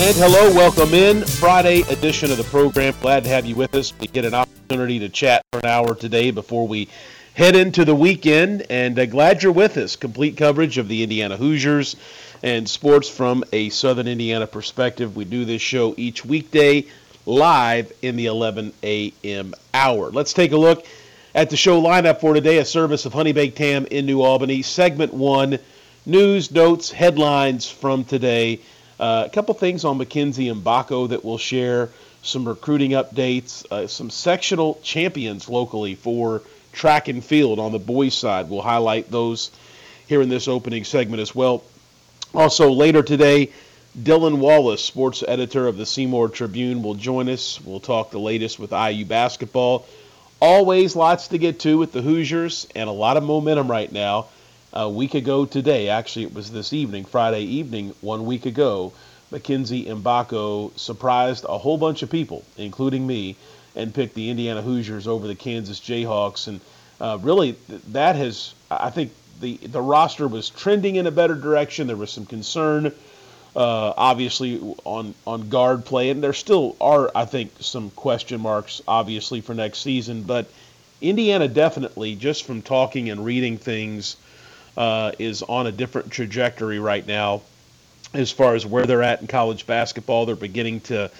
And hello, welcome in. Friday edition of the program. Glad to have you with us. We get an opportunity to chat for an hour today before we head into the weekend. And uh, glad you're with us. Complete coverage of the Indiana Hoosiers and sports from a Southern Indiana perspective. We do this show each weekday live in the 11 a.m. hour. Let's take a look at the show lineup for today. A service of Honey Baked Ham in New Albany. Segment one news, notes, headlines from today. Uh, a couple things on Mackenzie and Mgbako that we'll share, some recruiting updates, uh, some sectional champions locally for track and field on the boys' side. We'll highlight those here in this opening segment as well. Also, later today, Dylan Wallace, sports editor of the Seymour Tribune, will join us. We'll talk the latest with IU basketball. Always lots to get to with the Hoosiers and a lot of momentum right now a week ago today, actually it was this evening, Friday evening, one week ago, Mackenzie Mgbako surprised a whole bunch of people, including me, and picked the Indiana Hoosiers over the Kansas Jayhawks. And uh, really, that has, I think, the the roster was trending in a better direction. There was some concern, uh, obviously, on on guard play, and there still are, I think, some question marks, obviously, for next season. But Indiana definitely, just from talking and reading things uh, is on a different trajectory right now as far as where they're at in college basketball. They're beginning to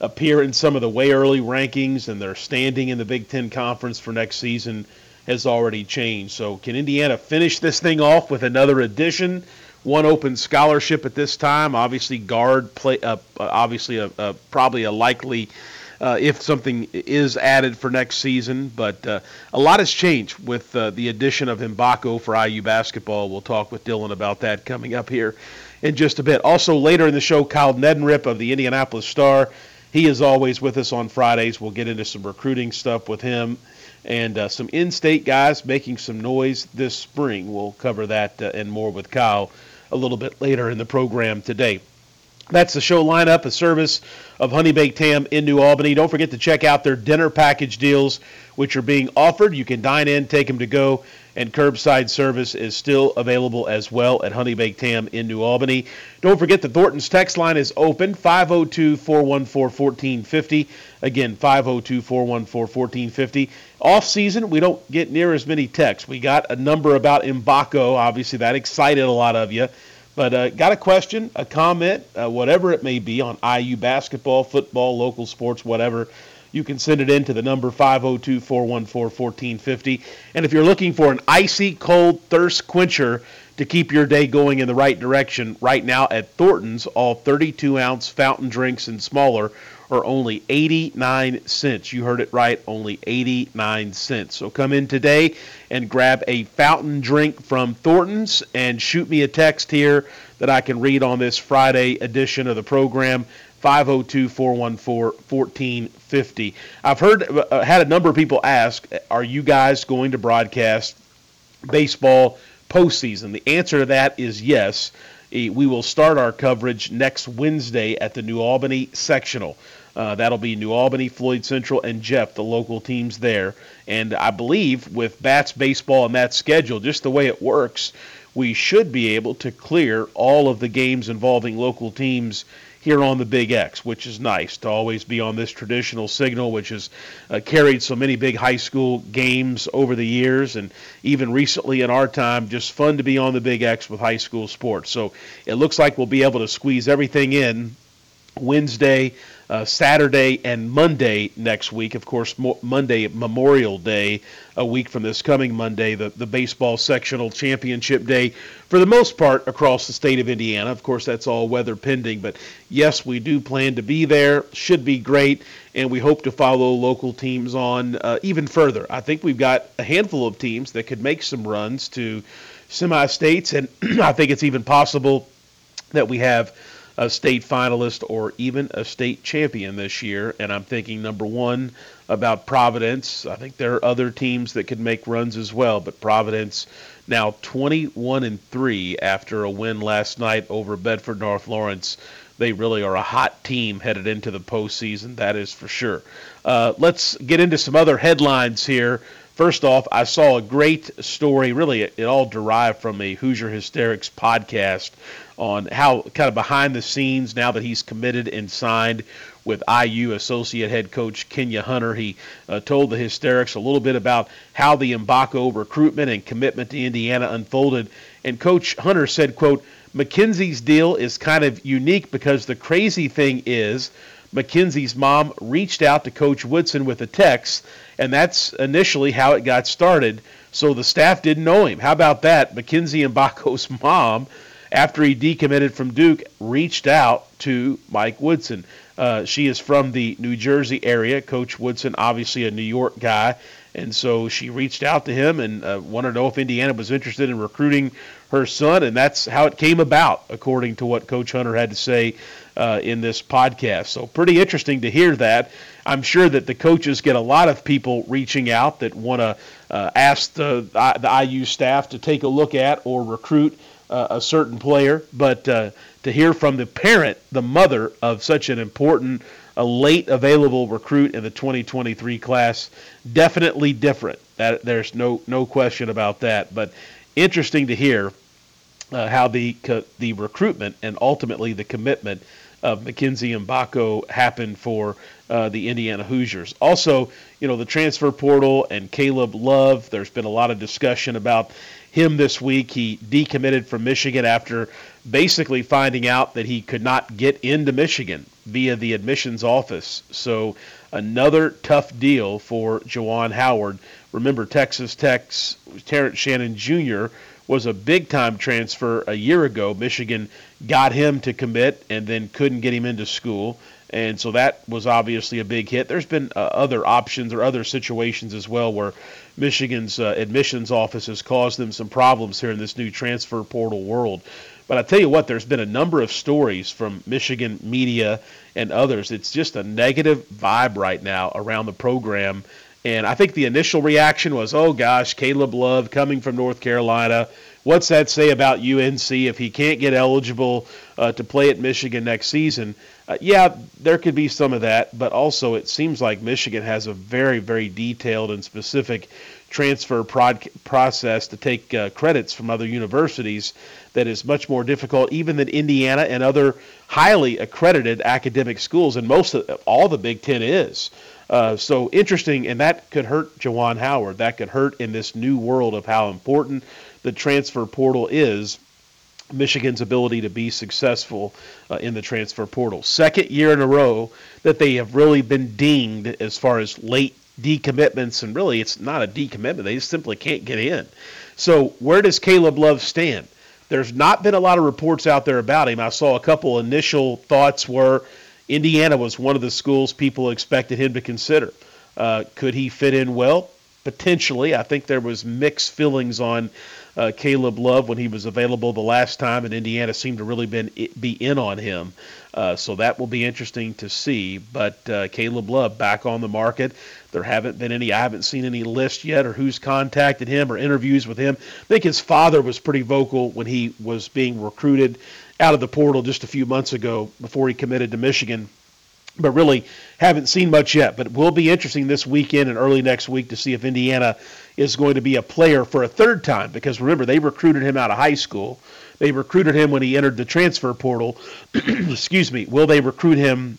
appear in some of the way early rankings, and their standing in the Big Ten Conference for next season has already changed. So, can Indiana finish this thing off with another addition? One open scholarship at this time. Obviously, guard play. Uh, obviously, a, a, probably a likely uh, if something is added for next season. But uh, a lot has changed with uh, the addition of Mgbako for IU basketball. We'll talk with Dylan about that coming up here in just a bit. Also, later in the show, Kyle Neddenriep of the Indianapolis Star. He is always with us on Fridays. We'll get into some recruiting stuff with him and uh, some in state guys making some noise this spring. We'll cover that uh, and more with Kyle a little bit later in the program today. That's the show lineup, a service of Honey Baked Ham in New Albany. Don't forget to check out their dinner package deals, which are being offered. You can dine in, take them to go, and curbside service is still available as well at Honey Baked Ham in New Albany. Don't forget the Thornton's text line is open 502 414 1450. Again, 502 414 1450. Off season, we don't get near as many texts. We got a number about Mgbako. Obviously, that excited a lot of you. But uh, got a question, a comment, uh, whatever it may be on IU basketball, football, local sports, whatever, you can send it in to the number 502 414 1450. And if you're looking for an icy cold thirst quencher to keep your day going in the right direction, right now at Thornton's, all 32 ounce fountain drinks and smaller are only 89 cents. You heard it right, only 89 cents. So come in today and grab a fountain drink from Thornton's and shoot me a text here that I can read on this Friday edition of the program. 502 414 1450. I've heard, uh, had a number of people ask, are you guys going to broadcast baseball postseason? The answer to that is yes. We will start our coverage next Wednesday at the New Albany sectional. Uh, that'll be New Albany, Floyd Central, and Jeff, the local teams there. And I believe with Bats baseball and that schedule, just the way it works, we should be able to clear all of the games involving local teams here on the Big X, which is nice to always be on this traditional signal, which has uh, carried so many big high school games over the years, and even recently in our time, just fun to be on the Big X with high school sports. So it looks like we'll be able to squeeze everything in Wednesday, uh, Saturday, and Monday next week. Of course, mo- Monday, Memorial Day, a week from this coming Monday, the, the baseball sectional championship day, for the most part, across the state of Indiana. Of course, that's all weather pending, but yes, we do plan to be there. Should be great, and we hope to follow local teams on uh, even further. I think we've got a handful of teams that could make some runs to semi states, and I think it's even possible that we have a state finalist or even a state champion this year. And I'm thinking number one about Providence. I think there are other teams that could make runs as well, but Providence now 21 and 3 after a win last night over Bedford North Lawrence. They really are a hot team headed into the postseason, that is for sure. Uh, let's get into some other headlines here. First off, I saw a great story. Really, it, it all derived from a Hoosier Hysterics podcast on how kind of behind the scenes now that he's committed and signed with IU associate head coach Kenya Hunter. He uh, told the Hysterics a little bit about how the Mgbako recruitment and commitment to Indiana unfolded. And Coach Hunter said, quote, Mackenzie's deal is kind of unique because the crazy thing is Mackenzie's mom reached out to Coach Woodson with a text, and that's initially how it got started. So the staff didn't know him. How about that? Mackenzie Mgbako's mom after he decommitted from Duke, reached out to Mike Woodson. Uh, she is from the New Jersey area. Coach Woodson, obviously a New York guy, and so she reached out to him and uh, wanted to know if Indiana was interested in recruiting her son, and that's how it came about, according to what Coach Hunter had to say uh, in this podcast. So pretty interesting to hear that. I'm sure that the coaches get a lot of people reaching out that want to uh, ask the, the IU staff to take a look at or recruit a certain player, but uh, to hear from the parent, the mother of such an important, a late available recruit in the 2023 class, definitely different. That there's no no question about that. But interesting to hear uh, how the the recruitment and ultimately the commitment of Mackenzie Mgbako happened for uh, the Indiana Hoosiers. Also, you know, the transfer portal and Caleb Love. There's been a lot of discussion about him this week. He decommitted from Michigan after basically finding out that he could not get into Michigan via the admissions office. So another tough deal for Juwan Howard. Remember, Texas Tech's Terrence Shannon Jr. was a big time transfer a year ago. Michigan got him to commit and then couldn't get him into school. And so that was obviously a big hit. There's been uh, other options or other situations as well where Michigan's uh, admissions office has caused them some problems here in this new transfer portal world. But I tell you what, there's been a number of stories from Michigan media and others. It's just a negative vibe right now around the program. And I think the initial reaction was, oh gosh, Caleb Love coming from North Carolina. What's that say about UNC if he can't get eligible uh, to play at Michigan next season? Uh, yeah, there could be some of that, but also it seems like Michigan has a very, very detailed and specific transfer prod- process to take uh, credits from other universities that is much more difficult even than Indiana and other highly accredited academic schools, and most of all the Big Ten is. Uh, so interesting, and that could hurt Juwan Howard. That could hurt in this new world of how important the transfer portal is Michigan's ability to be successful uh, in the transfer portal. Second year in a row that they have really been dinged as far as late decommitments, and really it's not a decommitment. They just simply can't get in. So, where does Caleb Love stand? There's not been a lot of reports out there about him. I saw a couple initial thoughts were Indiana was one of the schools people expected him to consider. Uh, could he fit in well? Potentially. I think there was mixed feelings on uh, Caleb Love when he was available the last time, and Indiana seemed to really been, be in on him. Uh, so that will be interesting to see. But uh, Caleb Love back on the market. There haven't been any. I haven't seen any list yet, or who's contacted him, or interviews with him. I think his father was pretty vocal when he was being recruited out of the portal just a few months ago before he committed to Michigan but really haven't seen much yet. But it will be interesting this weekend and early next week to see if Indiana is going to be a player for a third time because remember, they recruited him out of high school. They recruited him when he entered the transfer portal. Excuse me. Will they recruit him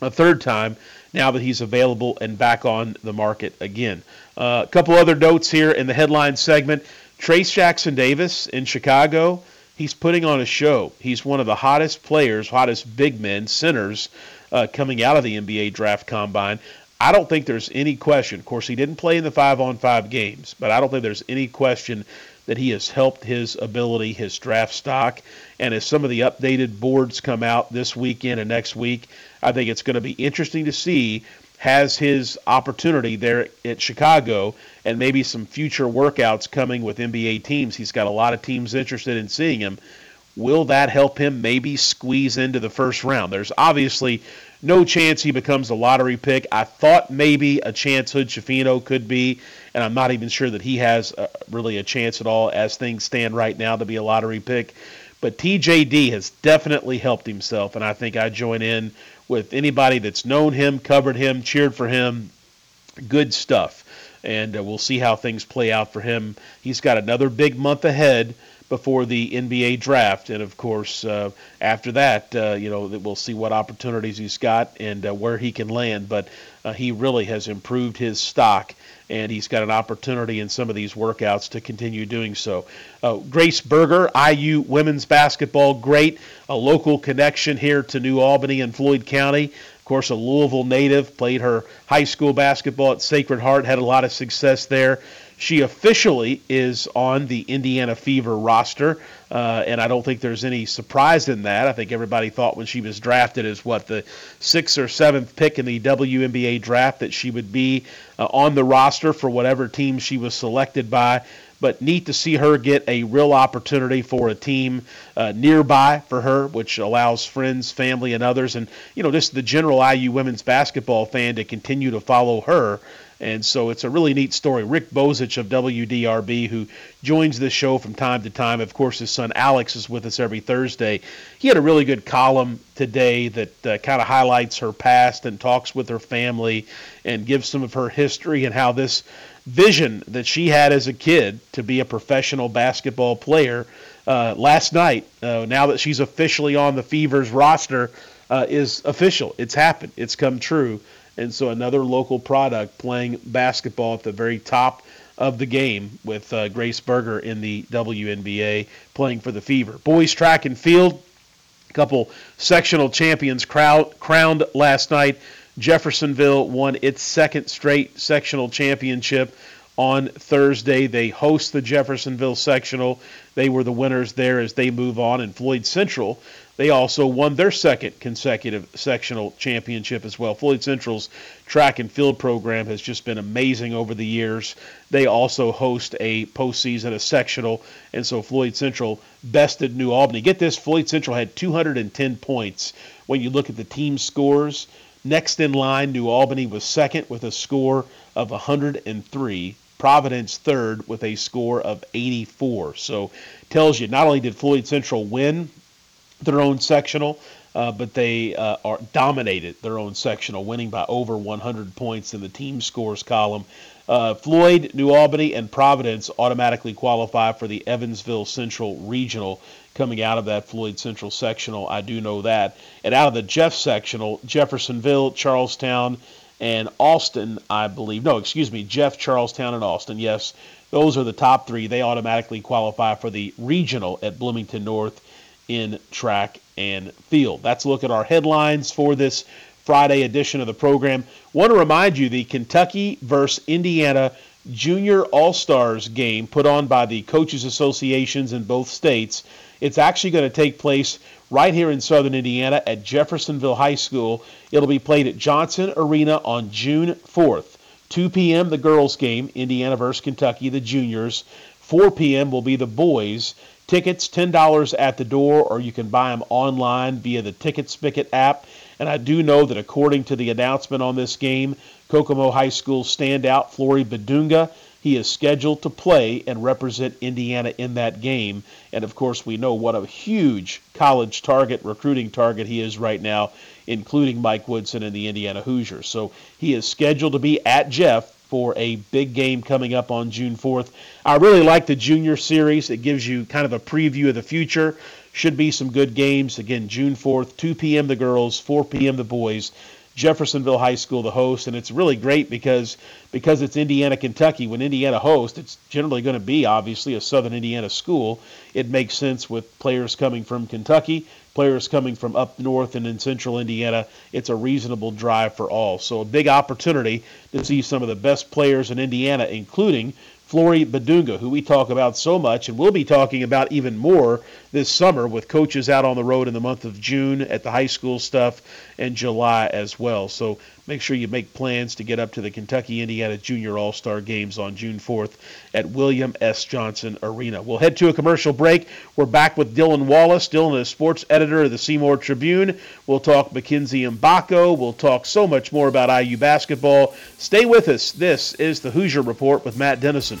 a third time now that he's available and back on the market again? Uh, a couple other notes here in the headline segment. Trayce Jackson Davis in Chicago he's putting on a show. He's one of the hottest players, hottest big men, centers uh, coming out of the NBA draft combine. I don't think there's any question. Of course, he didn't play in the five on five games, but I don't think there's any question that he has helped his ability, his draft stock. And as some of the updated boards come out this weekend and next week, I think it's going to be interesting to see has his opportunity there at Chicago and maybe some future workouts coming with NBA teams. He's got a lot of teams interested in seeing him. Will that help him maybe squeeze into the first round? There's obviously no chance he becomes a lottery pick. I thought maybe a chance Hood Schifino could be, and I'm not even sure that he has a, really a chance at all as things stand right now to be a lottery pick. But TJD has definitely helped himself, and I think I join in with anybody that's known him, covered him, cheered for him. Good stuff. And uh, we'll see how things play out for him. He's got another big month ahead before the NBA draft, and of course, uh, after that, uh, you know, we'll see what opportunities he's got and uh, where he can land. But uh, he really has improved his stock, and he's got an opportunity in some of these workouts to continue doing so. Uh, Grace Berger, IU women's basketball, great, a local connection here to New Albany and Floyd County. Of course, a Louisville native, played her high school basketball at Sacred Heart, had a lot of success there. She officially is on the Indiana Fever roster, uh, and I don't think there's any surprise in that. I think everybody thought when she was drafted as what the sixth or seventh pick in the WNBA draft that she would be uh, on the roster for whatever team she was selected by. But neat to see her get a real opportunity for a team uh, nearby for her, which allows friends, family, and others, and you know just the general IU women's basketball fan to continue to follow her and so it's a really neat story. Rick Bozich of WDRB, who joins this show from time to time. Of course, his son Alex is with us every Thursday. He had a really good column today that uh, kind of highlights her past and talks with her family and gives some of her history and how this vision that she had as a kid to be a professional basketball player uh, last night, uh, now that she's officially on the Fevers roster, uh, is official. It's happened. It's come true. And so another local product playing basketball at the very top of the game with uh, Grace Berger in the WNBA playing for the Fever. Boys track and field, a couple sectional champions crowd, crowned last night. Jeffersonville won its second straight sectional championship on Thursday. They host the Jeffersonville sectional. They were the winners there as they move on. And Floyd Central they also won their second consecutive sectional championship as well. Floyd Central's track and field program has just been amazing over the years. They also host a postseason, a sectional, and so Floyd Central bested New Albany. Get this Floyd Central had 210 points when you look at the team scores. Next in line, New Albany was second with a score of 103. Providence third with a score of 84. So tells you not only did Floyd Central win, their own sectional, uh, but they uh, are dominated their own sectional, winning by over 100 points in the team scores column. Uh, Floyd, New Albany, and Providence automatically qualify for the Evansville Central Regional coming out of that Floyd Central sectional. I do know that. And out of the Jeff sectional, Jeffersonville, Charlestown, and Austin, I believe. No, excuse me, Jeff, Charlestown, and Austin. Yes, those are the top three. They automatically qualify for the regional at Bloomington North in track and field. That's a look at our headlines for this Friday edition of the program. Want to remind you the Kentucky versus Indiana Junior All Stars game put on by the coaches associations in both states. It's actually going to take place right here in southern Indiana at Jeffersonville High School. It'll be played at Johnson Arena on June 4th. 2 p.m. the girls game, Indiana versus Kentucky, the juniors. 4 p.m. will be the boys. Tickets $10 at the door, or you can buy them online via the Ticket Spicket app. And I do know that according to the announcement on this game, Kokomo High School standout Flory Bidunga, he is scheduled to play and represent Indiana in that game. And of course, we know what a huge college target, recruiting target he is right now, including Mike Woodson and the Indiana Hoosiers. So he is scheduled to be at Jeff for a big game coming up on June 4th. I really like the junior series. It gives you kind of a preview of the future. Should be some good games. Again, June 4th, 2 p.m. the girls, 4 p.m. the boys. Jeffersonville High School the host, and it's really great because because it's Indiana, Kentucky. When Indiana hosts, it's generally going to be obviously a Southern Indiana school. It makes sense with players coming from Kentucky, players coming from up north and in central Indiana. It's a reasonable drive for all. So a big opportunity to see some of the best players in Indiana, including Flory Bidunga, who we talk about so much and we'll be talking about even more this summer with coaches out on the road in the month of June at the high school stuff and July as well. So make sure you make plans to get up to the Kentucky Indiana Junior All Star Games on June 4th at William S. Johnson Arena. We'll head to a commercial break. We're back with Dylan Wallace. Dylan is sports editor of the Seymour Tribune. We'll talk Mackenzie Mgbako. We'll talk so much more about IU basketball. Stay with us. This is the Hoosier Report with Matt Dennison.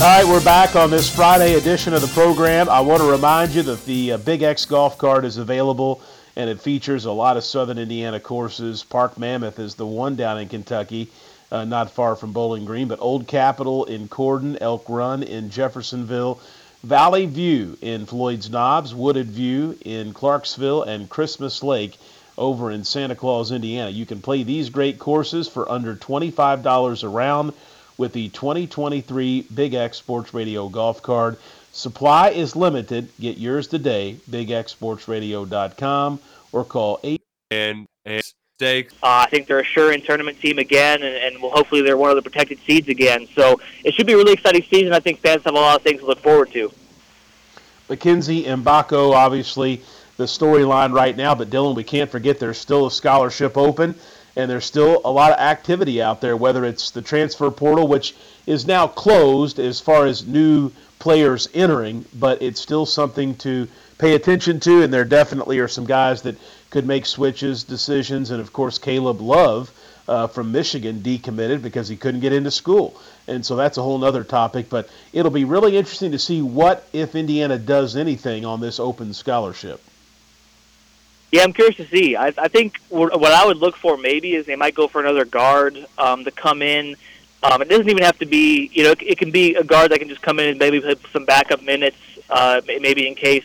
All right, we're back on this Friday edition of the program. I want to remind you that the uh, Big X golf cart is available and it features a lot of Southern Indiana courses. Park Mammoth is the one down in Kentucky, uh, not far from Bowling Green, but Old Capitol in Corydon, Elk Run in Jeffersonville, Valley View in Floyd's Knobs, Wooded View in Clarksville, and Christmas Lake over in Santa Claus, Indiana. You can play these great courses for under $25 a round with the 2023 Big X Sports Radio golf card. Supply is limited. Get yours today, bigxsportsradio.com or call 8 and, and stakes. Uh, I think they're a sure-in tournament team again, and, and well, hopefully they're one of the protected seeds again. So it should be a really exciting season. I think fans have a lot of things to look forward to. Mackenzie Mgbako, obviously the storyline right now, but Dylan, we can't forget there's still a scholarship open and there's still a lot of activity out there, whether it's the transfer portal, which is now closed as far as new players entering, but it's still something to pay attention to, and there definitely are some guys that could make switches, decisions, and of course, Caleb Love. Uh, from Michigan decommitted because he couldn't get into school. And so that's a whole other topic. But it'll be really interesting to see what, if Indiana does anything on this open scholarship. Yeah, I'm curious to see. I, I think what I would look for maybe is they might go for another guard um, to come in. Um, it doesn't even have to be, you know, it, it can be a guard that can just come in and maybe put some backup minutes, uh, maybe in case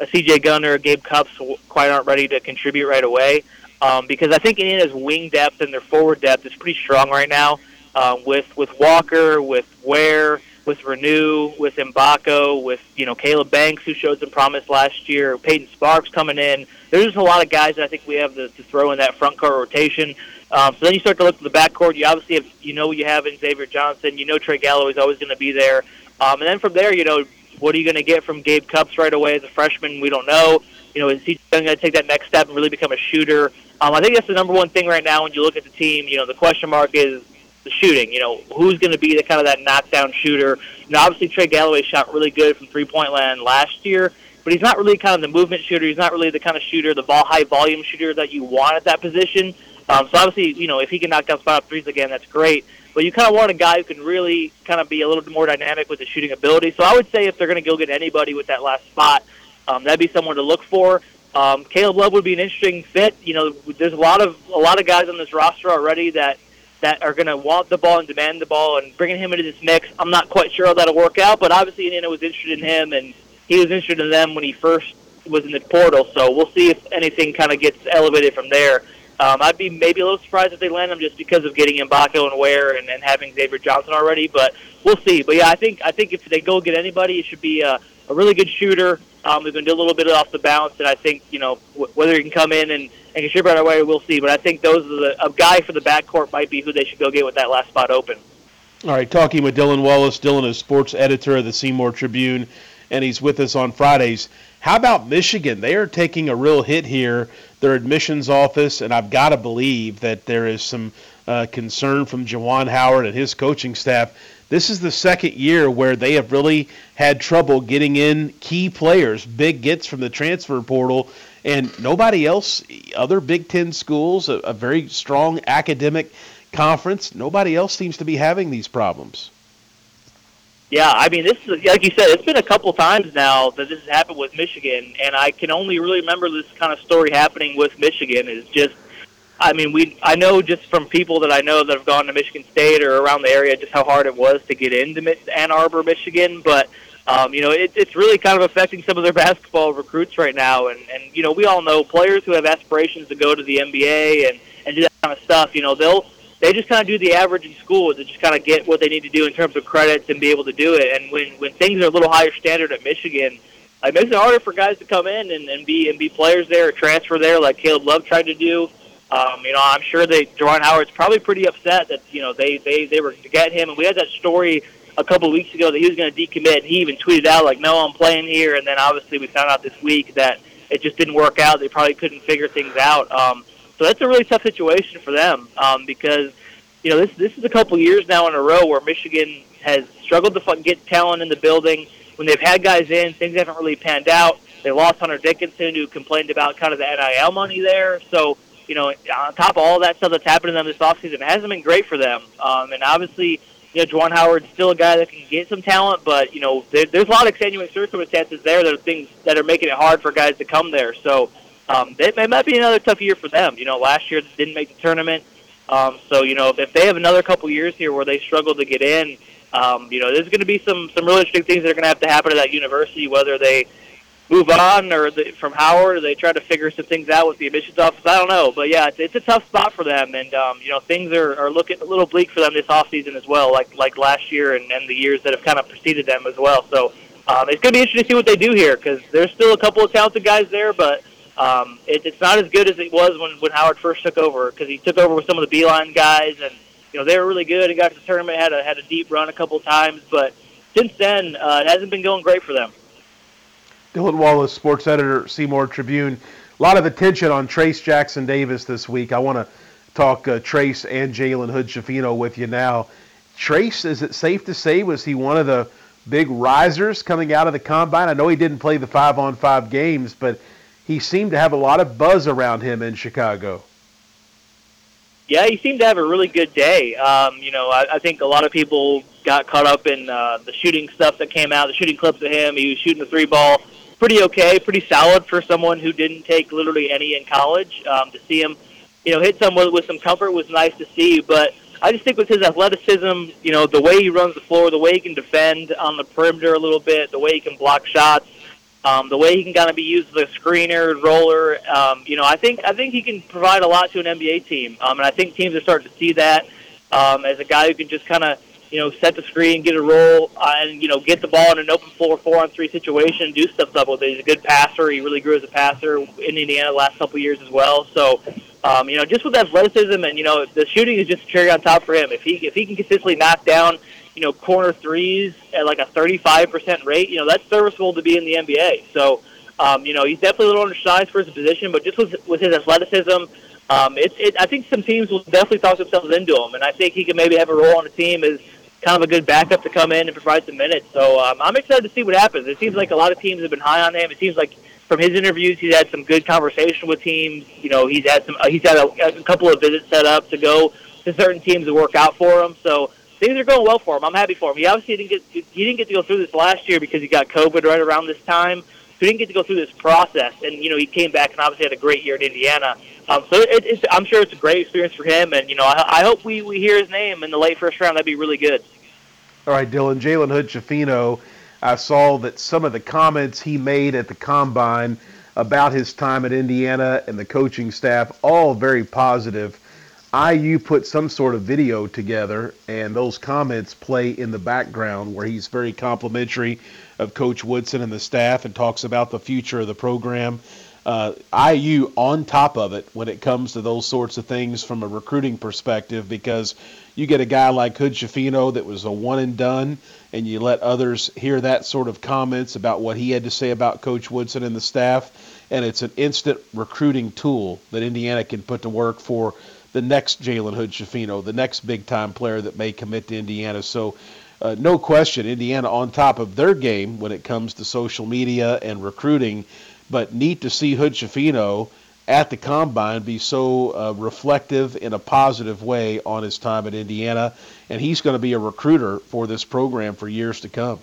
a CJ Gunner or Gabe Cupps quite aren't ready to contribute right away. Um, because I think Indiana's wing depth and their forward depth is pretty strong right now uh, with with Walker, with Ware, with Reneau, with Mgbako, with you know Caleb Banks who showed some promise last year, Peyton Sparks coming in. There's just a lot of guys that I think we have to, to throw in that front court rotation. Um, so then you start to look at the back court. You obviously have you know you have in Xavier Johnson. You know Trey Galloway's always going to be there. Um, and then from there, you know what are you going to get from Gabe Cupps right away as a freshman? We don't know. You know, is he going to take that next step and really become a shooter? Um, I think that's the number one thing right now when you look at the team. You know, the question mark is the shooting. You know, who's going to be the kind of that knockdown shooter? You know, obviously Trey Galloway shot really good from three point land last year, but he's not really kind of the movement shooter. He's not really the kind of shooter, the ball high volume shooter that you want at that position. Um, so obviously, you know, if he can knock down spot up threes again, that's great. But you kind of want a guy who can really kind of be a little bit more dynamic with his shooting ability. So I would say if they're going to go get anybody with that last spot, um, that'd be someone to look for. Um, Caleb Love would be an interesting fit. You know, there's a lot of a lot of guys on this roster already that that are going to want the ball and demand the ball, and bringing him into this mix, I'm not quite sure how that'll work out. But obviously, Indiana was interested in him, and he was interested in them when he first was in the portal. So we'll see if anything kind of gets elevated from there. Um, I'd be maybe a little surprised if they land him just because of getting Mgbako and Ware and, and having Xavier Johnson already, but we'll see. But yeah, I think I think if they go get anybody, it should be a, a really good shooter. Um, they're going to do a little bit off the bounce, and I think you know w- whether he can come in and, and contribute right away, we'll see. But I think those are the, a guy for the backcourt might be who they should go get with that last spot open. All right, talking with Dylan Wallace. Dylan is sports editor of the Seymour Tribune, and he's with us on Fridays. How about Michigan? They are taking a real hit here. Their admissions office, and I've got to believe that there is some uh, concern from Juwan Howard and his coaching staff. This is the second year where they have really had trouble getting in key players, big gets from the transfer portal, and nobody else, other Big Ten schools, a, a very strong academic conference, nobody else seems to be having these problems. Yeah, I mean, this is like you said. It's been a couple times now that this has happened with Michigan, and I can only really remember this kind of story happening with Michigan. Is just, I mean, we I know just from people that I know that have gone to Michigan State or around the area, just how hard it was to get into Ann Arbor, Michigan. But um, you know, it, it's really kind of affecting some of their basketball recruits right now. And and you know, we all know players who have aspirations to go to the NBA and and do that kind of stuff. You know, they'll they just kind of do the average in school to just kind of get what they need to do in terms of credits and be able to do it. And when when things are a little higher standard at Michigan, it makes it harder for guys to come in and, and be and be players there or transfer there, like Caleb Love tried to do. Um, you know, I'm sure that Juwan Howard's probably pretty upset that you know they they they were to get him. And we had that story a couple weeks ago that he was going to decommit, and he even tweeted out like, "No, I'm playing here." And then obviously we found out this week that it just didn't work out. They probably couldn't figure things out. Um, so that's a really tough situation for them um, because you know this this is a couple years now in a row where Michigan has struggled to get talent in the building. When they've had guys in, things haven't really panned out. They lost Hunter Dickinson, who complained about kind of the NIL money there. So you know, on top of all that stuff that's happened to them this offseason, it hasn't been great for them. Um, and obviously, you know, Juwan Howard's still a guy that can get some talent, but you know, there, there's a lot of extenuating circumstances there that are things that are making it hard for guys to come there. So um, it, it might be another tough year for them. You know, last year they didn't make the tournament, um, so you know, if they have another couple years here where they struggle to get in, um, you know, there's going to be some some really interesting things that are going to have to happen to that university, whether they move on or the, from Howard, or they try to figure some things out with the admissions office. I don't know, but yeah, it's, it's a tough spot for them, and um, you know things are, are looking a little bleak for them this off season as well, like like last year and, and the years that have kind of preceded them as well. So um, it's going to be interesting to see what they do here because there's still a couple of talented guys there, but um, it, it's not as good as it was when when Howard first took over because he took over with some of the Beilein guys, and you know they were really good and got to the tournament, had a had a deep run a couple times, but since then uh, it hasn't been going great for them. Dylan Wallace, sports editor, Seymour Tribune. A lot of attention on Trayce Jackson Davis this week. I want to talk uh, Trayce and Jalen Hood Schifino with you now. Trayce, is it safe to say, was he one of the big risers coming out of the combine? I know he didn't play the five on five games, but he seemed to have a lot of buzz around him in Chicago. Yeah, he seemed to have a really good day. Um, you know, I, I think a lot of people got caught up in uh, the shooting stuff that came out, the shooting clips of him. He was shooting the three ball pretty okay, pretty solid for someone who didn't take literally any in college. Um, to see him, you know, hit someone with some comfort was nice to see. But I just think with his athleticism, you know, the way he runs the floor, the way he can defend on the perimeter a little bit, the way he can block shots, um, the way he can kind of be used as a screener, roller. Um, you know, I think I think he can provide a lot to an NBA team, um, and I think teams are starting to see that um, as a guy who can just kind of you know, set the screen, get a roll, uh, and you know, get the ball in an open floor four on three situation, do stuff up with it. He's a good passer. He really grew as a passer in Indiana the last couple years as well. So, um, you know, just with athleticism and you know, the shooting is just a cherry on top for him. If he if he can consistently knock down, you know, corner threes at like a 35% rate, you know, that's serviceable to be in the NBA. So, um, you know, he's definitely a little undersized for his position, but just with with his athleticism. Um, it, it, I think some teams will definitely talk themselves into him, and I think he can maybe have a role on the team as kind of a good backup to come in and provide some minutes. So um, I'm excited to see what happens. It seems like a lot of teams have been high on him. It seems like from his interviews, he's had some good conversation with teams. You know, he's had some. Uh, he's had a, a couple of visits set up to go to certain teams to work out for him. So things are going well for him. I'm happy for him. He obviously didn't get he didn't get to go through this last year because he got COVID right around this time. So he didn't get to go through this process, and you know he came back and obviously had a great year at Indiana. Um, so it, it's, I'm sure it's a great experience for him, and you know I, I hope we, we hear his name in the late first round. That'd be really good. All right, Dylan. Jalen Hood Schifino, I saw that some of the comments he made at the combine about his time at Indiana and the coaching staff, all very positive. IU put some sort of video together, and those comments play in the background where he's very complimentary of Coach Woodson and the staff and talks about the future of the program. uh, IU on top of it when it comes to those sorts of things from a recruiting perspective because you get a guy like Hood Schifino that was a one and done, and you let others hear that sort of comments about what he had to say about Coach Woodson and the staff, and it's an instant recruiting tool that Indiana can put to work for the next Jalen Hood Schifino, the next big time player that may commit to Indiana. So. Uh, no question, Indiana on top of their game when it comes to social media and recruiting. But neat to see Hood Schifino at the combine be so uh, reflective in a positive way on his time at Indiana, and he's going to be a recruiter for this program for years to come.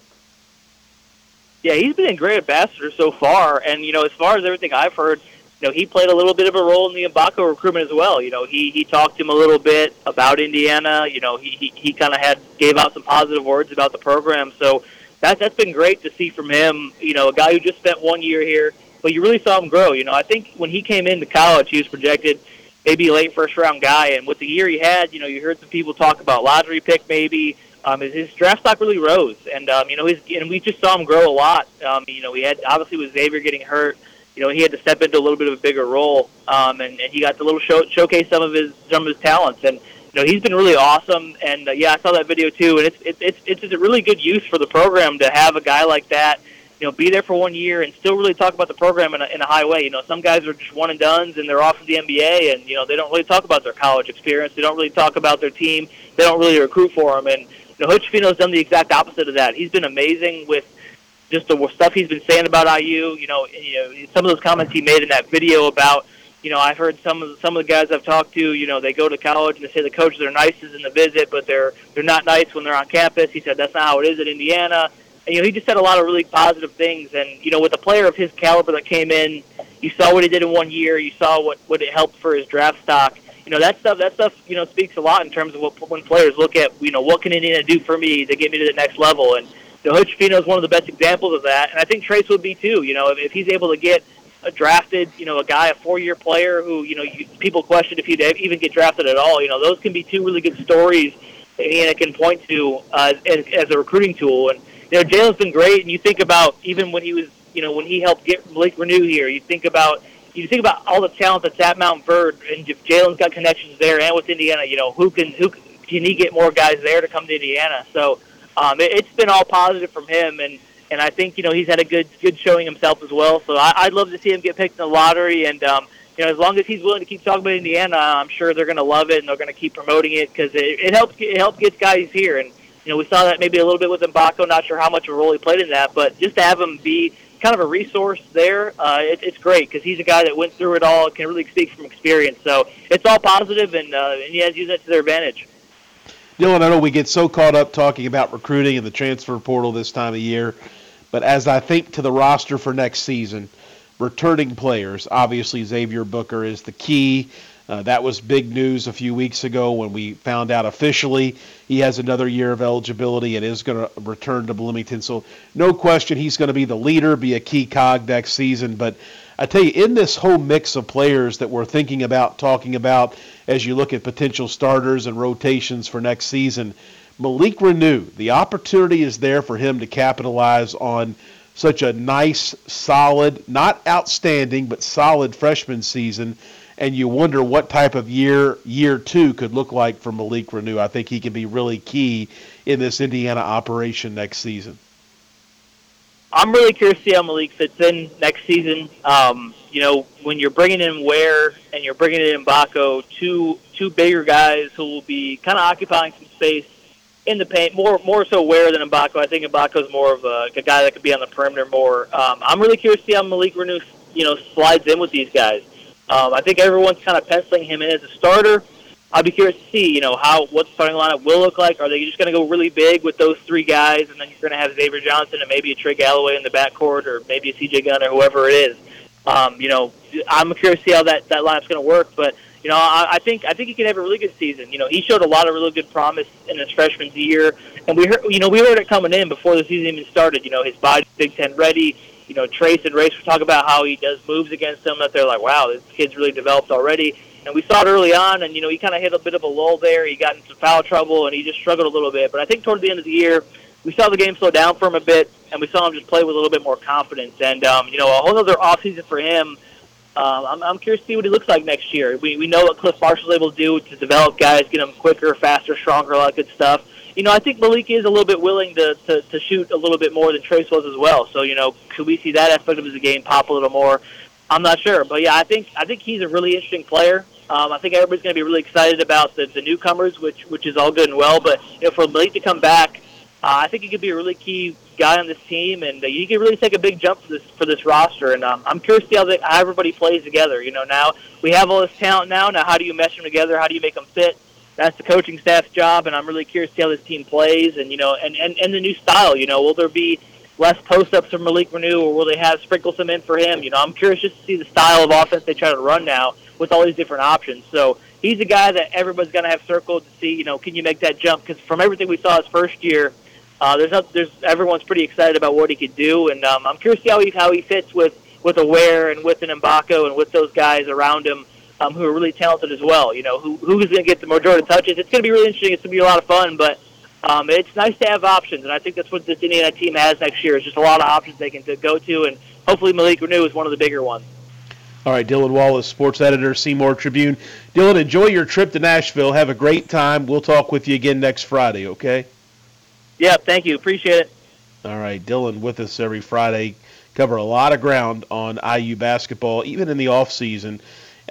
Yeah, he's been a great ambassador so far, and you know, as far as everything I've heard, you know, he played a little bit of a role in the Mgbako recruitment as well. You know, he he talked to him a little bit about Indiana. You know, he he, he kind of had gave out some positive words about the program. So that that's been great to see from him. You know, a guy who just spent one year here but you really saw him grow. You know, I think when he came into college, he was projected maybe a late first round guy, and with the year he had, you know, you heard some people talk about lottery pick maybe. Um, his, his draft stock really rose, and um, you know, he's and we just saw him grow a lot. Um, you know, he had obviously with Xavier getting hurt, you know, he had to step into a little bit of a bigger role, um, and, and he got to little show, showcase some of his some of his talents, and you know, he's been really awesome. And uh, yeah, I saw that video too, and it's it's it's it's just a really good use for the program to have a guy like that you know, be there for one year and still really talk about the program in a, in a high way. You know, some guys are just one and done's and they're off to the NBA and, you know, they don't really talk about their college experience. They don't really talk about their team. They don't really recruit for them. And, you know, Hood done the exact opposite of that. He's been amazing with just the stuff he's been saying about IU. You know, you know, some of those comments he made in that video about, you know, I've heard some of the, some of the guys I've talked to. You know, they go to college and they say the coaches are nicest in the visit, but they're they're not nice when they're on campus. He said that's not how it is at Indiana And, you know, he just said a lot of really positive things. And you know, with a player of his caliber that came in, you saw what he did in one year. You saw what what it helped for his draft stock. You know, that stuff that stuff you know speaks a lot in terms of what when players look at you know what can Indiana do for me to get me to the next level. And you know, Hood Schifino is one of the best examples of that. And I think Trayce would be too. You know, if, if he's able to get a drafted, you know, a guy, a four-year player who, you know, you, people question if he'd even get drafted at all. You know, those can be two really good stories that Indiana can point to uh, as, as a recruiting tool. And you know, Jalen's been great, and you think about even when he was, you know, when he helped get Malik Reneau here, you think about you think about all the talent that's at Montverde, and if Jalen's got connections there and with Indiana, you know, who can who can he get more guys there to come to Indiana? So um, it, it's been all positive from him, and and I think you know he's had a good good showing himself as well. So I, I'd love to see him get picked in the lottery, and um, you know, as long as he's willing to keep talking about Indiana, I'm sure they're going to love it and they're going to keep promoting it because it, it helps it helps get guys here and you know, we saw that maybe a little bit with Mgbako. Not sure how much of a role he played in that, but just to have him be kind of a resource there, uh, it, it's great because he's a guy that went through it all, and can really speak from experience. So it's all positive, and, uh, and he has used it to their advantage. Dylan, I know we get so caught up talking about recruiting and the transfer portal this time of year, but as I think to the roster for next season, returning players, obviously Xavier Booker is the key. Uh, that was big news a few weeks ago when we found out officially he has another year of eligibility and is going to return to Bloomington. So, no question he's going to be the leader, be a key cog next season. But I tell you, in this whole mix of players that we're thinking about, talking about as you look at potential starters and rotations for next season, Malik Reneau, the opportunity is there for him to capitalize on such a nice, solid, not outstanding, but solid freshman season and you wonder what type of year year two could look like for Malik Reneau. I think he can be really key in this Indiana operation next season. I'm really curious to see how Malik fits in next season. Um, you know, when you're bringing in Ware and you're bringing in Mgbako, two two bigger guys who will be kind of occupying some space in the paint, more more so Ware than Mgbako. I think Mgbako's more of a, a guy that could be on the perimeter more. Um, I'm really curious to see how Malik Reneau, you know, slides in with these guys. Um, I think everyone's kind of penciling him in as a starter. I'll be curious to see, you know, how what the starting lineup will look like. Are they just going to go really big with those three guys, and then you're going to have Xavier Johnson and maybe a Trey Galloway in the backcourt, or maybe a CJ Gunn or whoever it is? Um, you know, I'm curious to see how that that lineup's going to work, but. You know, I, I think I think he can have a really good season. You know, he showed a lot of really good promise in his freshman year, and we heard, you know, we heard it coming in before the season even started. You know, his body's Big Ten ready you know, Trayce and Race were talking about how he does moves against them that they're like, wow, this kid's really developed already. And we saw it early on, and you know, he kind of hit a bit of a lull there. He got into foul trouble, and he just struggled a little bit. But I think toward the end of the year, we saw the game slow down for him a bit, and we saw him just play with a little bit more confidence. And um, you know, a whole other offseason for him Um, I'm, I'm curious to see what he looks like next year. We, we know what Clif Marshall's able to do to develop guys, get them quicker, faster, stronger, all that good stuff. You know, I think Malik is a little bit willing to, to, to shoot a little bit more than Trayce was as well. So, you know, could we see that aspect of his game pop a little more? I'm not sure, but yeah, I think I think he's a really interesting player. Um, I think everybody's going to be really excited about the, the newcomers, which which is all good and well. But you know, for Malik to come back, uh, I think he could be a really key guy on this team, and uh, you can really take a big jump for this for this roster. And um, I'm curious to see how, the, how everybody plays together. You know, now we have all this talent now. Now, how do you mesh them together? How do you make them fit? That's the coaching staff's job, and I'm really curious to see how this team plays, and you know, and and, and the new style. You know, will there be less post ups from Malik Reneau, or will they have sprinkle some in for him? You know, I'm curious just to see the style of offense they try to run now with all these different options. So he's a guy that everybody's going to have circled to see. You know, can you make that jump? Because from everything we saw his first year, uh, there's not, there's everyone's pretty excited about what he could do, and um, I'm curious to see how he how he fits with with a Ware and with an Mgbako and with those guys around him. Um, who are really talented as well. You know, who who's going to get the majority of touches? It's going to be really interesting. It's going to be a lot of fun, but um, it's nice to have options, and I think that's what this Indiana team has next year. Is just a lot of options they can to go to, and hopefully Malik Reneau is one of the bigger ones. All right, Dylan Wallace, sports editor, Seymour Tribune. Dylan, enjoy your trip to Nashville. Have a great time. We'll talk with you again next Friday, okay? Yeah, thank you. Appreciate it. All right, Dylan with us every Friday. Cover a lot of ground on IU basketball, even in the off season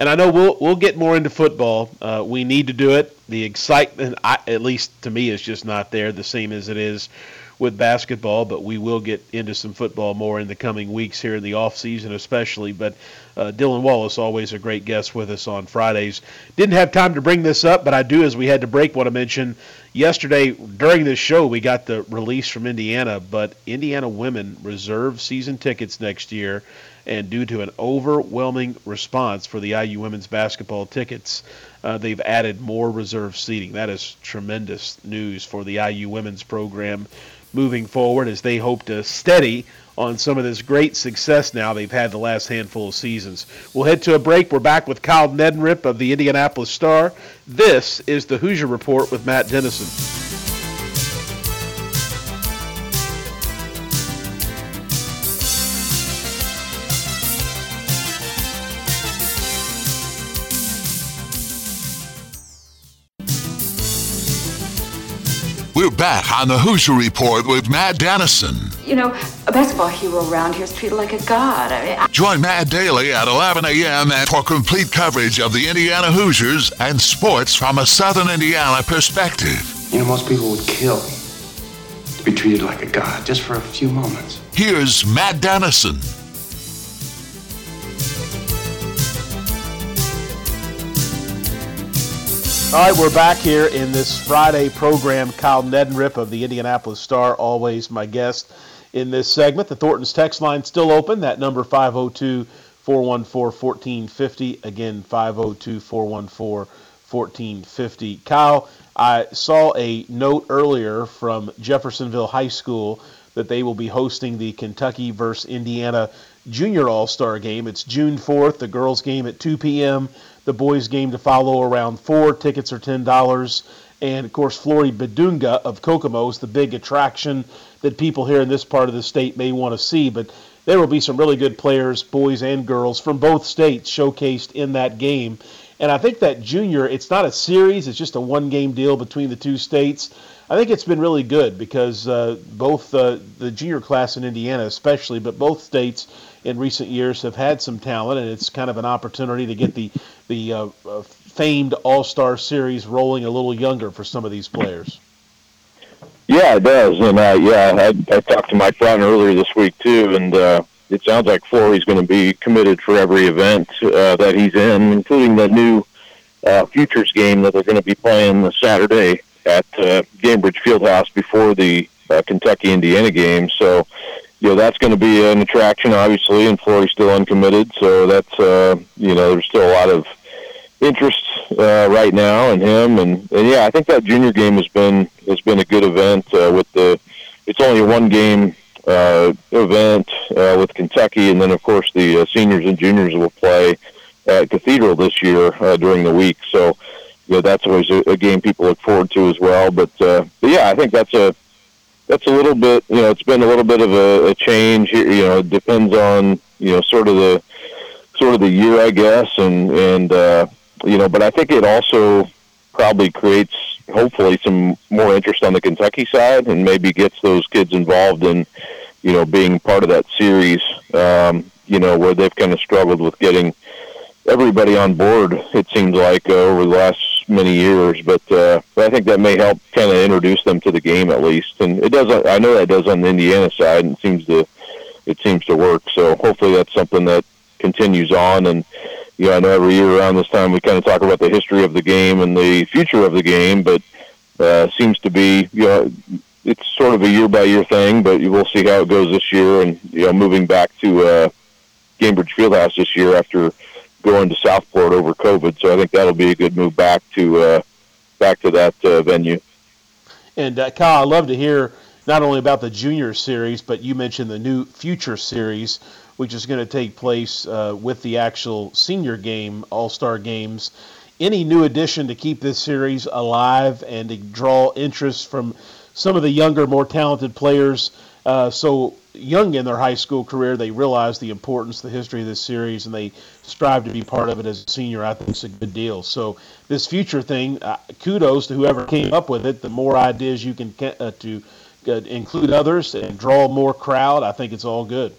and I know we'll we'll get more into football. Uh, we need to do it. The excitement, I, at least to me, is just not there the same as it is with basketball. But we will get into some football more in the coming weeks here in the off season, especially. But uh, Dylan Wallace, always a great guest with us on Fridays. Didn't have time to bring this up, but I do, as we had to break, want to mention yesterday during this show we got the release from Indiana, but Indiana women reserve season tickets next year and due to an overwhelming response for the IU women's basketball tickets, uh, they've added more reserve seating. That is tremendous news for the IU women's program moving forward as they hope to steady on some of this great success now they've had the last handful of seasons. We'll head to a break. We're back with Kyle Neddenriep of the Indianapolis Star. This is the Hoosier Report with Matt Dennison. We're back on the Hoosier Report with Matt Dennison. You know, a basketball hero around here is treated like a god. I mean, I... Join Matt daily at 11 a.m. for complete coverage of the Indiana Hoosiers and sports from a Southern Indiana perspective. You know, most people would kill to be treated like a god just for a few moments. Here's Matt Dennison. All right, we're back here in this Friday program. Kyle Neddenriep of the Indianapolis Star, always my guest in this segment. The Thornton's text line still open. That number 502 414 1450. Again, 502 414 1450. Kyle, I saw a note earlier from Jeffersonville High School that they will be hosting the Kentucky versus Indiana Junior All Star game. It's June 4th, the girls' game at 2 p.m the boys game to follow around four. Tickets are ten dollars. And of course, Flory Bidunga of Kokomo is the big attraction that people here in this part of the state may want to see. But there will be some really good players, boys and girls, from both states showcased in that game. And I think that junior, it's not a series, it's just a one game deal between the two states. I think it's been really good because uh, both uh, the junior class in Indiana, especially, but both states in recent years have had some talent, and it's kind of an opportunity to get the the uh, uh, famed All Star Series rolling a little younger for some of these players. Yeah, it does, and uh, yeah, I, I talked to Mike Brown earlier this week too, and uh, it sounds like Flory's going to be committed for every event uh, that he's in, including the new uh, futures game that they're going to be playing this Saturday at uh, Gainbridge Fieldhouse before the uh, Kentucky Indiana game. So you know that's going to be an attraction, obviously, and Flory's still uncommitted, so that's uh, you know there's still a lot of interest uh, right now in him, and, and yeah, I think that junior game has been has been a good event uh, with the it's only a one game uh, event uh, with Kentucky, and then of course the uh, seniors and juniors will play at Cathedral this year uh, during the week, so. You know, that's always a, a game people look forward to as well. But, uh, but yeah, I think that's a that's a little bit, you know, it's been a little bit of a, a change. You know, it depends on, you know, sort of the sort of the year, I guess, and and uh, you know, but I think it also probably creates hopefully some more interest on the Kentucky side, and maybe gets those kids involved in you know being part of that series. Um, you know, where they've kind of struggled with getting everybody on board. It seems like uh, over the last many years, but uh, I think that may help kind of introduce them to the game at least. And it does. I know that does on the Indiana side, and it seems to it seems to work. So hopefully that's something that continues on. And you know, I know every year around this time we kind of talk about the history of the game and the future of the game, but uh, seems to be you know it's sort of a year by year thing. But we'll see how it goes this year, and you know, moving back to uh, Gainbridge Fieldhouse this year after going to Southport over COVID. So I think that'll be a good move back to uh, back to that uh, venue. And uh, Kyle, I'd love to hear not only about the junior series, but you mentioned the new future series, which is going to take place uh, with the actual senior game, All Star games. Any new addition to keep this series alive and to draw interest from some of the younger, more talented players? Uh, so young in their high school career, they realize the importance, the history of this series, and they strive to be part of it as a senior. I think it's a good deal. So this future thing, uh, kudos to whoever came up with it. The more ideas you can uh, to uh, include others and draw more crowd, I think it's all good.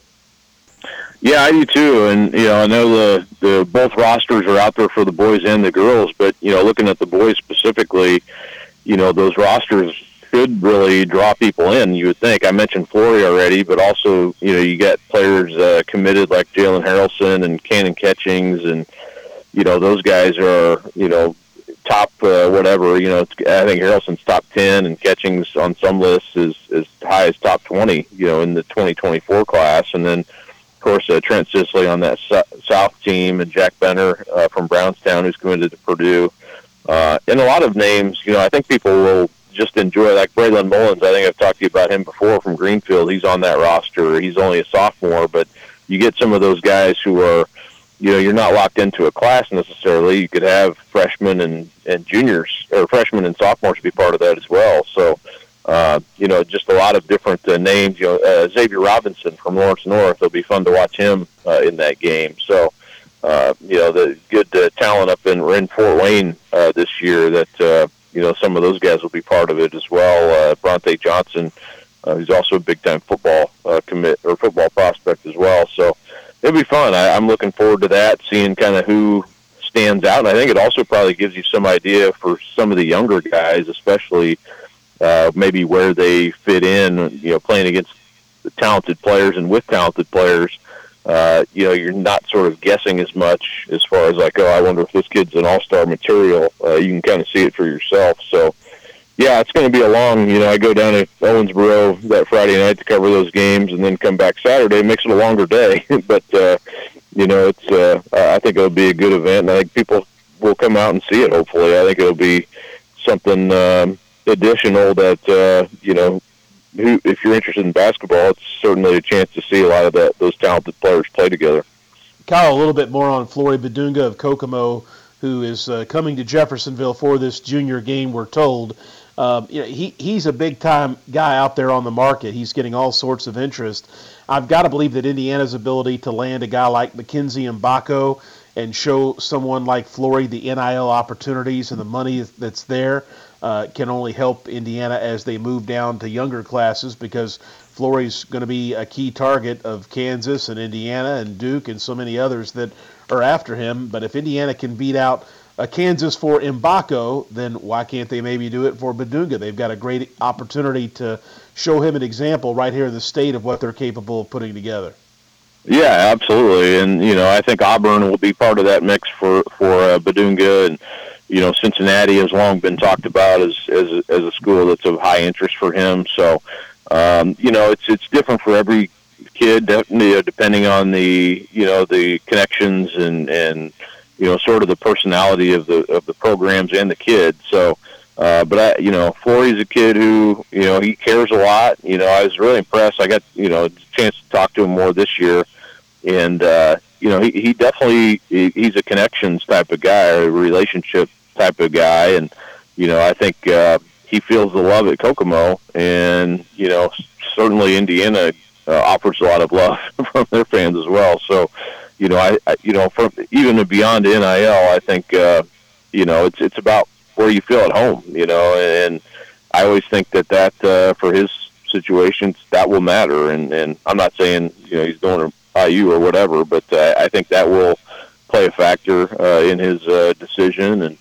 Yeah, I do too. And you know, I know the the both rosters are out there for the boys and the girls, but you know, looking at the boys specifically, you know, those rosters should really draw people in. You would think. I mentioned Flory already, but also you know you get players uh, committed like Jalen Haralson and Kanon Catchings, and you know those guys are you know top uh, whatever. You know, I think Haralson's top ten, and Catchings on some lists is as high as top twenty. You know, in the 2024 class, and then of course uh, Trent Sisley on that South team, and Jack Benter uh, from Brownstown who's committed to Purdue. Uh, and a lot of names, you know, I think people will just enjoy like Braylon Mullins. I think I've talked to you about him before from Greenfield. He's on that roster. He's only a sophomore, but you get some of those guys who are, you know, you're not locked into a class necessarily. You could have freshmen and and juniors or freshmen and sophomores be part of that as well. So, uh, you know, just a lot of different uh, names. You know, uh, Xavier Robinson from Lawrence North. It'll be fun to watch him uh, in that game. So. Uh, you know the good uh, talent up in in Fort Wayne uh, this year that uh, you know some of those guys will be part of it as well. Uh, Bronte Johnson, uh, who's also a big time football uh, commit or football prospect as well. So it'll be fun. I, I'm looking forward to that, seeing kind of who stands out. And I think it also probably gives you some idea for some of the younger guys, especially uh, maybe where they fit in. You know, playing against the talented players and with talented players uh, you know, you're not sort of guessing as much as far as like, oh, I wonder if this kid's an all-star material. Uh, you can kind of see it for yourself. So, yeah, it's going to be a long. You know, I go down to Owensboro that Friday night to cover those games, and then come back Saturday. It makes it a longer day, but uh, you know, it's. Uh, I think it'll be a good event, and I think people will come out and see it. Hopefully, I think it'll be something um, additional that uh, you know who, if you're interested in basketball, it's certainly a chance to see a lot of that those talented players play together. Kyle, a little bit more on Flory Bidunga of Kokomo, who is uh, coming to Jeffersonville for this junior game. We're told. Um, you know, he, he's a big time guy out there on the market. He's getting all sorts of interest. I've got to believe that Indiana's ability to land a guy like Mackenzie Mgbako and show someone like Flory the NIL opportunities and the money that's there uh, can only help Indiana as they move down to younger classes because Flory's going to be a key target of Kansas and Indiana and Duke and so many others that are after him. But if Indiana can beat out a Kansas for Mgbako, then why can't they maybe do it for Bidunga? They've got a great opportunity to show him an example right here in the state of what they're capable of putting together. Yeah, absolutely, and you know I think Auburn will be part of that mix for for uh, Bidunga and you know, Cincinnati has long been talked about as as as a school that's of high interest for him. So, um, you know, it's it's different for every kid, depending on the you know the connections and and you know sort of the personality of the of the programs and the kids. So. Uh, but I, you know, Flory's a kid who, you know, he cares a lot. You know, I was really impressed. I got, you know, a chance to talk to him more this year, and uh, you know, he, he definitely he, he's a connections type of guy, a relationship type of guy, and you know I think uh, he feels the love at Kokomo, and you know certainly Indiana uh, offers a lot of love from their fans as well. So you know, I, I you know, from even beyond NIL, I think, uh, you know, it's it's about where you feel at home, you know, and I always think that that uh, for his situations that will matter. And and I'm not saying you know he's going to IU or whatever, but uh, I think that will play a factor uh, in his uh, decision. And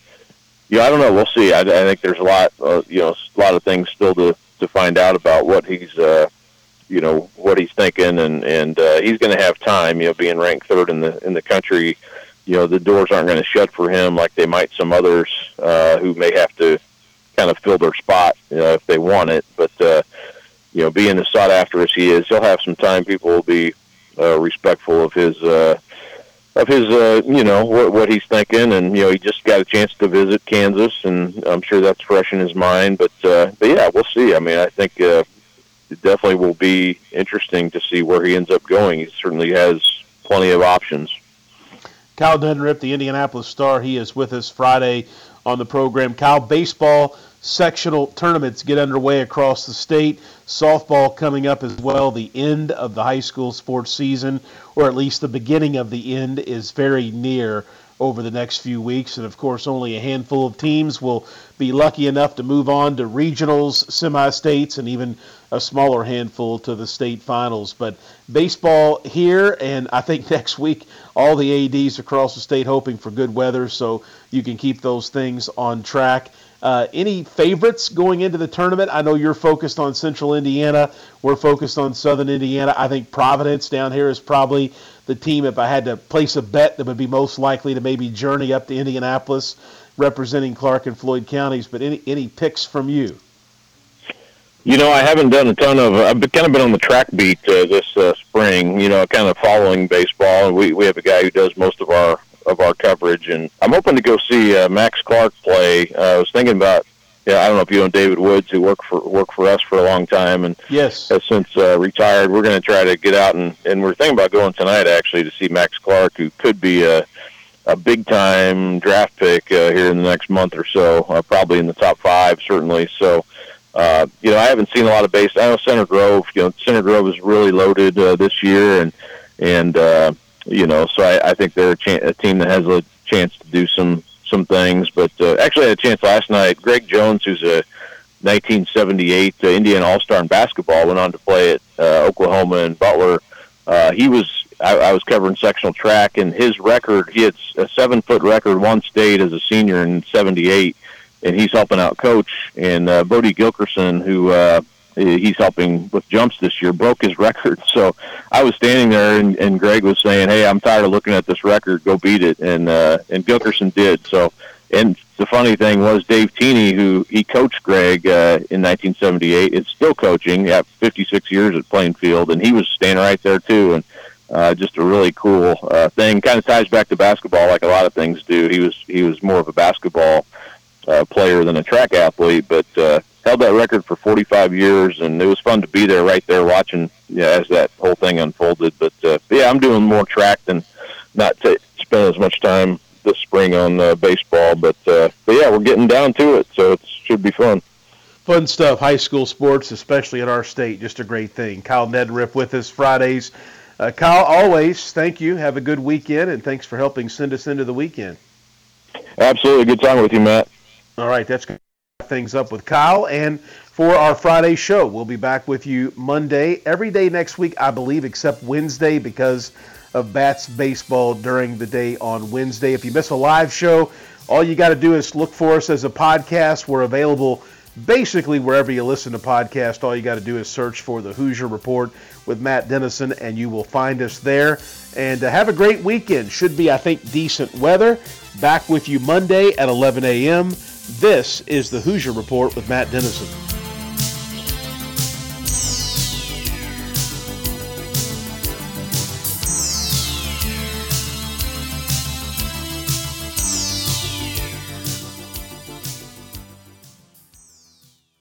yeah, I don't know. We'll see. I, I think there's a lot, uh, you know, a lot of things still to to find out about what he's. Uh, you know what he's thinking, and and uh, he's going to have time. You know, being ranked third in the in the country, you know the doors aren't going to shut for him like they might some others uh, who may have to kind of fill their spot you know, if they want it. But uh, you know, being as sought after as he is, he'll have some time. People will be uh, respectful of his uh, of his uh, you know what what he's thinking, and you know he just got a chance to visit Kansas, and I'm sure that's fresh in his mind. But uh, but yeah, we'll see. I mean, I think. Uh, it definitely will be interesting to see where he ends up going. He certainly has plenty of options. Kyle Neddenriep, the Indianapolis Star, he is with us Friday on the program. Kyle, baseball sectional tournaments get underway across the state. Softball coming up as well. The end of the high school sports season, or at least the beginning of the end, is very near over the next few weeks. And of course, only a handful of teams will be lucky enough to move on to regionals, semi states, and even a smaller handful to the state finals. But baseball here, and I think next week, all the ADs across the state hoping for good weather so you can keep those things on track. Uh, any favorites going into the tournament? I know you're focused on Central Indiana. We're focused on Southern Indiana. I think Providence down here is probably the team, if I had to place a bet, that would be most likely to maybe journey up to Indianapolis representing Clark and Floyd counties. But any, any picks from you? You know, I haven't done a ton of. I've kind of been on the track beat uh, this uh, spring. You know, kind of following baseball, we we have a guy who does most of our of our coverage, and I'm hoping to go see uh, Max Clark play. Uh, I was thinking about. Yeah, I don't know if you know David Woods, who worked for worked for us for a long time, and yes, has since uh, retired. We're going to try to get out and and we're thinking about going tonight actually to see Max Clark, who could be a a big time draft pick uh, here in the next month or so, uh, probably in the top five certainly. So uh, you know, I haven't seen a lot of base. I know Center Grove. You know, Center Grove is really loaded uh, this year, and and uh, you know, so I, I think they're a, cha- a team that has a chance to do some some things. But uh, actually, I had a chance last night. Greg Jones, who's a 1978 uh, Indiana All Star in basketball, went on to play at uh, Oklahoma and Butler. Uh, he was I, I was covering sectional track, and his record he had a seven foot record, one state as a senior in '78 and he's helping out coach. And uh, Bodie Gilkerson, who uh, he's helping with jumps this year, broke his record. So I was standing there, and, and Greg was saying, "Hey, I'm tired of looking at this record. Go beat it." And uh, and Gilkerson did. So. And the funny thing was, Dave Teeney, who he coached Greg uh, in 1978, is still coaching at 56 years at Plainfield, and he was standing right there too. And uh, just a really cool uh, thing. Kind of ties back to basketball, like a lot of things do. He was he was more of a basketball player than a track athlete, but uh, held that record for 45 years, and it was fun to be there, right there, watching yeah, as that whole thing unfolded. But, uh, yeah, I'm doing more track than not to spend as much time this spring on uh, baseball, but uh, but yeah, we're getting down to it, so it should be fun. Fun stuff, high school sports, especially in our state, just a great thing. Kyle Neddenriep with us Fridays. Uh, Kyle, always thank you. Have a good weekend, and thanks for helping send us into the weekend. Absolutely, good time with you, Matt. All right, that's things up with Kyle. And for our Friday show, we'll be back with you Monday, every day next week, I believe, except Wednesday because of Bats baseball during the day on Wednesday. If you miss a live show, all you got to do is look for us as a podcast. We're available basically wherever you listen to podcasts. All you got to do is search for the Hoosier Report with Matt Dennison, and you will find us there. And uh, have a great weekend. Should be, I think, decent weather. Back with you Monday at 11 a.m. This is the Hoosier Report with Matt Dennison.